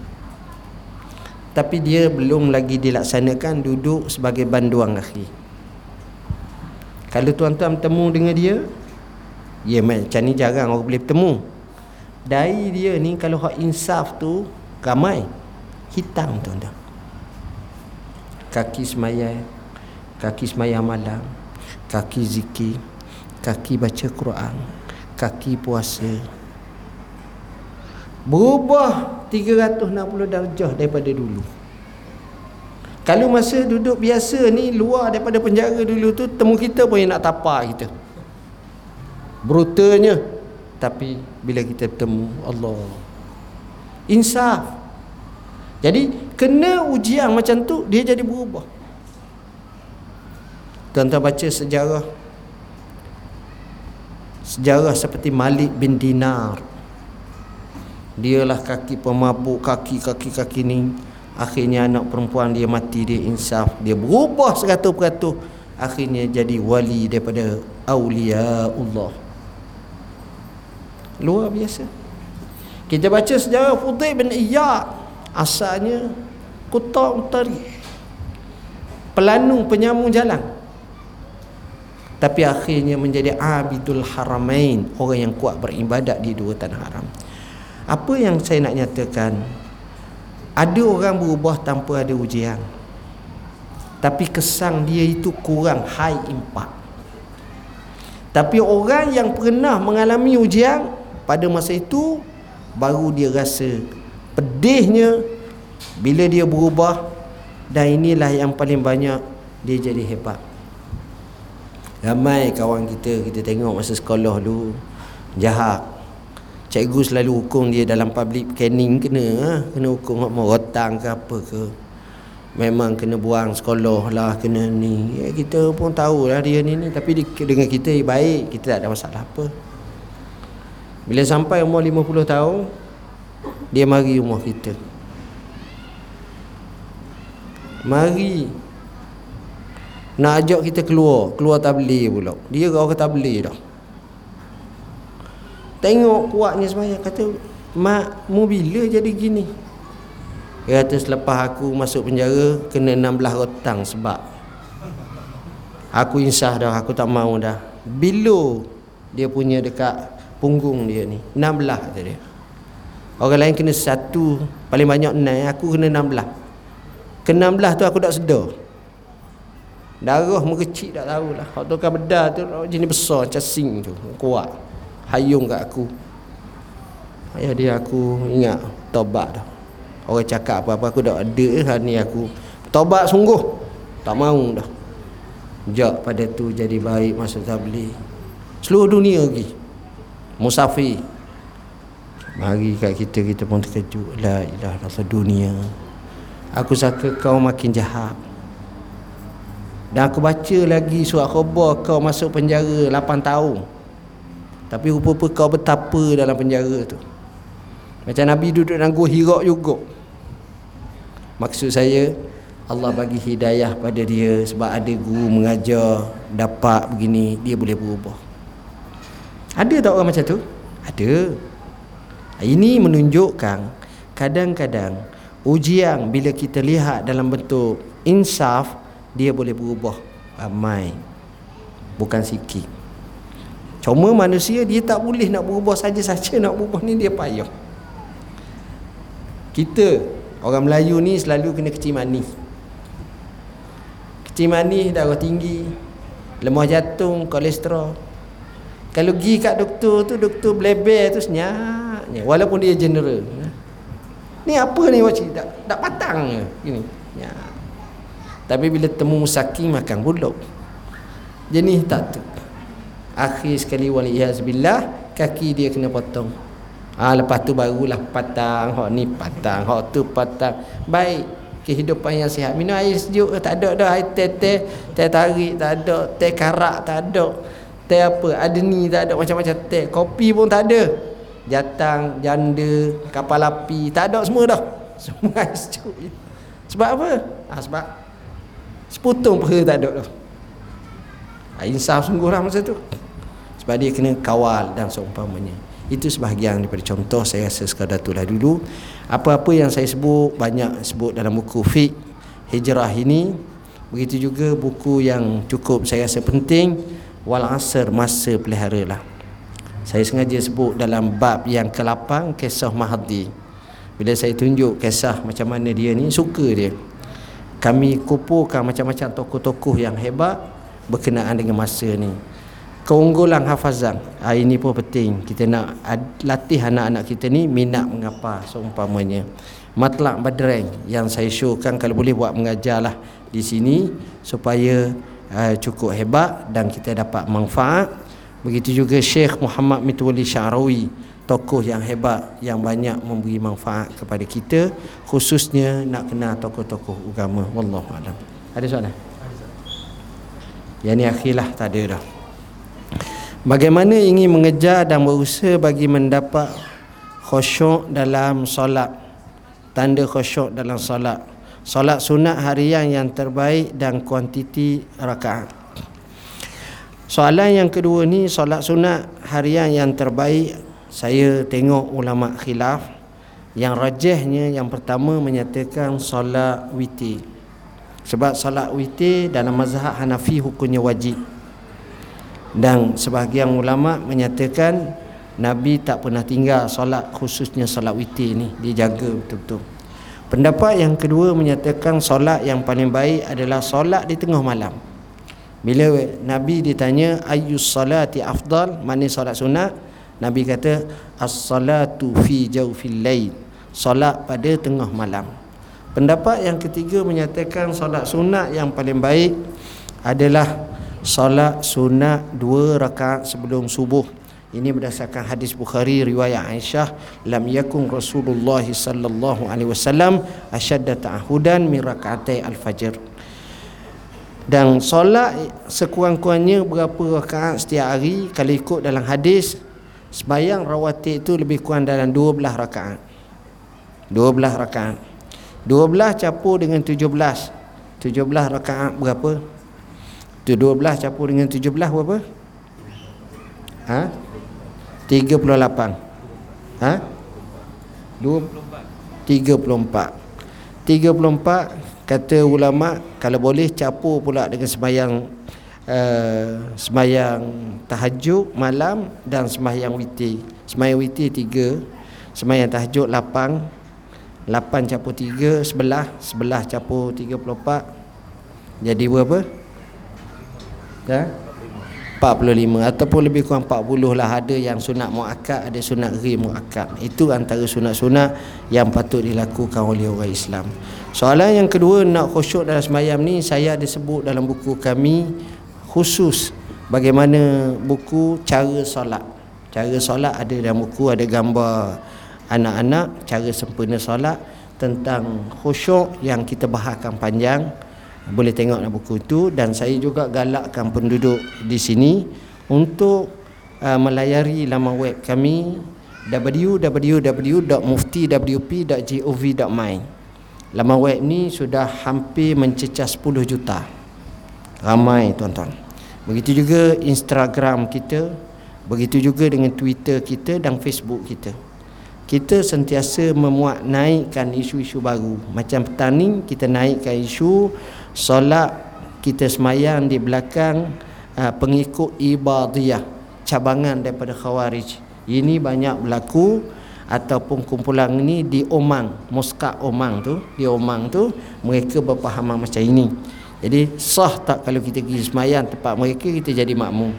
Tapi dia belum lagi dilaksanakan duduk sebagai banduang akhir. Kalau tuan-tuan bertemu dengan dia Ya macam ni jarang orang boleh bertemu. Dari dia ni kalau hak insaf tu Ramai Hitam tuan-tuan Kaki semaya Kaki semaya malam Kaki zikir Kaki baca Quran Kaki puasa Berubah 360 darjah daripada dulu kalau masa duduk biasa ni luar daripada penjara dulu tu temu kita pun yang nak tapak kita. Brutalnya tapi bila kita bertemu Allah insaf. Jadi kena ujian macam tu dia jadi berubah. Tuan-tuan baca sejarah. Sejarah seperti Malik bin Dinar. Dialah kaki pemabuk Kaki-kaki-kaki ni. Akhirnya anak perempuan dia mati Dia insaf. Dia berubah seratus peratus. Akhirnya jadi wali daripada Awliya Allah Luar biasa. Kita baca sejarah Fudaib bin Iyad Asalnya Kuta Utari Pelanung penyambung jalan. Tapi akhirnya menjadi Abidul Haramain Orang yang kuat beribadat di dua tanah haram. Apa yang saya nak nyatakan? Ada orang berubah tanpa ada ujian. Tapi kesan dia itu kurang high impact. Tapi orang yang pernah mengalami ujian Pada masa itu Baru dia rasa pedihnya Bila dia berubah Dan inilah yang paling banyak Dia jadi hebat. Ramai kawan kita Kita tengok masa sekolah dulu Jahat. Cikgu selalu hukum dia dalam public canning kena ha? kena hukum mau rotang ke apa ke. Memang kena buang sekolah lah kena ni. Ya, kita pun tahu lah dia ni ni. Tapi di, dengan kita baik kita tak ada masalah apa. Bila sampai umur 50 tahun dia mari rumah kita. Mari. Nak ajak kita keluar keluar tabli pula. Dia orang tabli dah. Tengok kuatnya semayang Kata Mak mu bila jadi gini? Kata selepas aku masuk penjara Kena 16 rotang sebab Aku insah dah Aku tak mau dah. Bila Dia punya dekat Punggung dia ni? 16 kata dia Orang lain kena satu Paling banyak 6 Aku kena 16 Ke 16 tu aku tak sedar. Darah mengecik tak tahulah. Hak tu kan bedah tu Jenis besar Macam sing tu Kuat. Hayung kat aku. Ayah dia aku ingat tobat dah. Orang cakap apa-apa aku dah ada hari ni aku. Tobat sungguh. Tak mau dah. Jak pada tu jadi baik masa tabligh. Seluruh dunia lagi musafir mari kat kita kita pun terkejut. La ilaha illallah dunia. Aku sangka kau makin jahat. Dan aku baca lagi surat khabar kau masuk penjara 8 tahun. Tapi rupa-rupa kau betapa dalam penjara tu. Macam Nabi duduk dalam gua hirak juga. Maksud saya Allah bagi hidayah pada dia Sebab ada guru mengajar Dapat begini Dia boleh berubah. Ada tak orang macam tu? Ada Ini menunjukkan Kadang-kadang Ujian bila kita lihat dalam bentuk Insaf Dia boleh berubah Ramai Bukan sikit Cuma manusia dia tak boleh nak berubah saja-saja nak berubah ni dia payah. Kita orang Melayu ni selalu kena kecil manis. Kecil manis darah tinggi, lemah jantung, kolesterol. Kalau pergi kat doktor tu doktor bleber tu senyapnya walaupun dia general. Ni apa ni wajib tak tak patang gini. Ya. Tapi bila temu musaking makan buluk. Jenis tak tu. Akhir sekali waliyazbillah kaki dia kena potong. Ha, lepas tu barulah patang. Hak ni patang. Hak tu patang. Baik. Kehidupan yang sihat. Minum air sejuk tak ada dah. Air teh teh teh tarik tak ada teh karak tak ada teh apa? Ada ni tak ada macam-macam teh. Kopi pun tak ada jatang janda kapal api. Tak ada semua dah. Semua air sejuk sebab apa? Ha, sebab seputung perut tak ada dah. Ha, insaf sungguh lah masa tu. Sebab dia kena kawal dan seumpamanya. Itu sebahagian daripada contoh saya rasa sekadar itulah dulu. Apa-apa yang saya sebut banyak sebut dalam buku fiqh hijrah ini. Begitu juga buku yang cukup saya rasa penting wal asr masa pelihara lah saya sengaja sebut dalam bab yang ke-8 kisah Mahdi. Bila saya tunjuk kisah macam mana dia ni suka dia. Kami kumpulkan macam-macam tokoh-tokoh yang hebat berkenaan dengan masa ni. Keunggulan hafazan ha, ini pun penting. Kita nak latih anak-anak kita ni minat mengapa seumpamanya. Matlak badreng yang saya showkan kalau boleh buat mengajar lah di sini supaya uh, cukup hebat dan kita dapat manfaat begitu juga Syekh Muhammad Mitwali Syarawi tokoh yang hebat yang banyak memberi manfaat kepada kita khususnya nak kenal tokoh-tokoh agama. Wallahu alam. Ada soalan? Yang ni akhirlah tak ada dah. Bagaimana ingin mengejar dan berusaha bagi mendapat khusyuk dalam solat? Tanda khusyuk dalam solat. Solat sunat harian yang terbaik dan kuantiti rakaat Soalan yang kedua ni solat sunat harian yang terbaik Saya tengok ulama khilaf Yang rajahnya yang pertama menyatakan solat witir. Sebab solat witir dalam mazhab Hanafi hukumnya wajib. Dan sebahagian ulama menyatakan Nabi tak pernah tinggal solat khususnya solat witir ni dia jaga betul-betul. Pendapat yang kedua menyatakan solat yang paling baik adalah solat di tengah malam bila Nabi ditanya ayyus salati afdal? Mana solat sunat Nabi kata as-salatu fi jawfil lail. Solat pada tengah malam. Pendapat yang ketiga menyatakan solat sunat yang paling baik adalah Salat sunat dua rakaat sebelum subuh. Ini berdasarkan hadis Bukhari riwayat Aisyah lam yakun Rasulullah sallallahu alaihi wasallam ashadda ta'hudan min rakaatai al-fajr dan solat sekurang-kurangnya berapa rakaat setiap hari kalau ikut dalam hadis sembahyang rawatib itu lebih kurang dalam 12 rakaat 12 rakaat 12 campur dengan 17 17 rakaat berapa Tu 12 campur dengan 17 berapa? Ha? 38. Ha? 34. 34 kata ulama kalau boleh campur pula dengan sembahyang uh, sembahyang tahajud malam dan sembahyang witir. Sembahyang witir 3, sembahyang tahajud 8. 8 campur 3 sebelah, sebelah campur 34. Jadi berapa? ya? 45 ataupun lebih kurang 40 lah ada yang sunat muakkad ada sunat ghair muakkad. Itu antara sunat-sunat yang patut dilakukan oleh orang Islam. Soalan yang kedua nak khusyuk dalam semayam ni saya ada sebut dalam buku kami khusus bagaimana buku cara solat. Cara solat ada dalam buku ada gambar anak-anak cara sempurna solat tentang khusyuk yang kita bahaskan panjang boleh tengok buku itu dan saya juga galakkan penduduk di sini untuk uh, melayari laman web kami www.muftiwp.gov.my laman web ni sudah hampir mencecah 10 juta. Ramai tuan-tuan. Begitu juga Instagram kita begitu juga dengan Twitter kita dan Facebook kita. Kita sentiasa memuat naikkan isu-isu baru. Macam petani kita naikkan isu solat kita semayang di belakang uh, pengikut ibadiyah cabangan daripada khawarij. Ini banyak berlaku ataupun kumpulan ini di Omang Muskat Omang tu di Omang tu mereka berpahaman macam ini. Jadi sah tak kalau kita pergi semayang tempat mereka kita jadi makmum?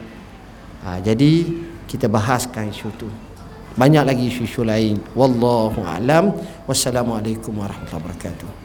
Ha, jadi kita bahaskan isu tu. Banyak lagi isu-isu lain. Wallahu alam. Wassalamualaikum warahmatullahi wabarakatuh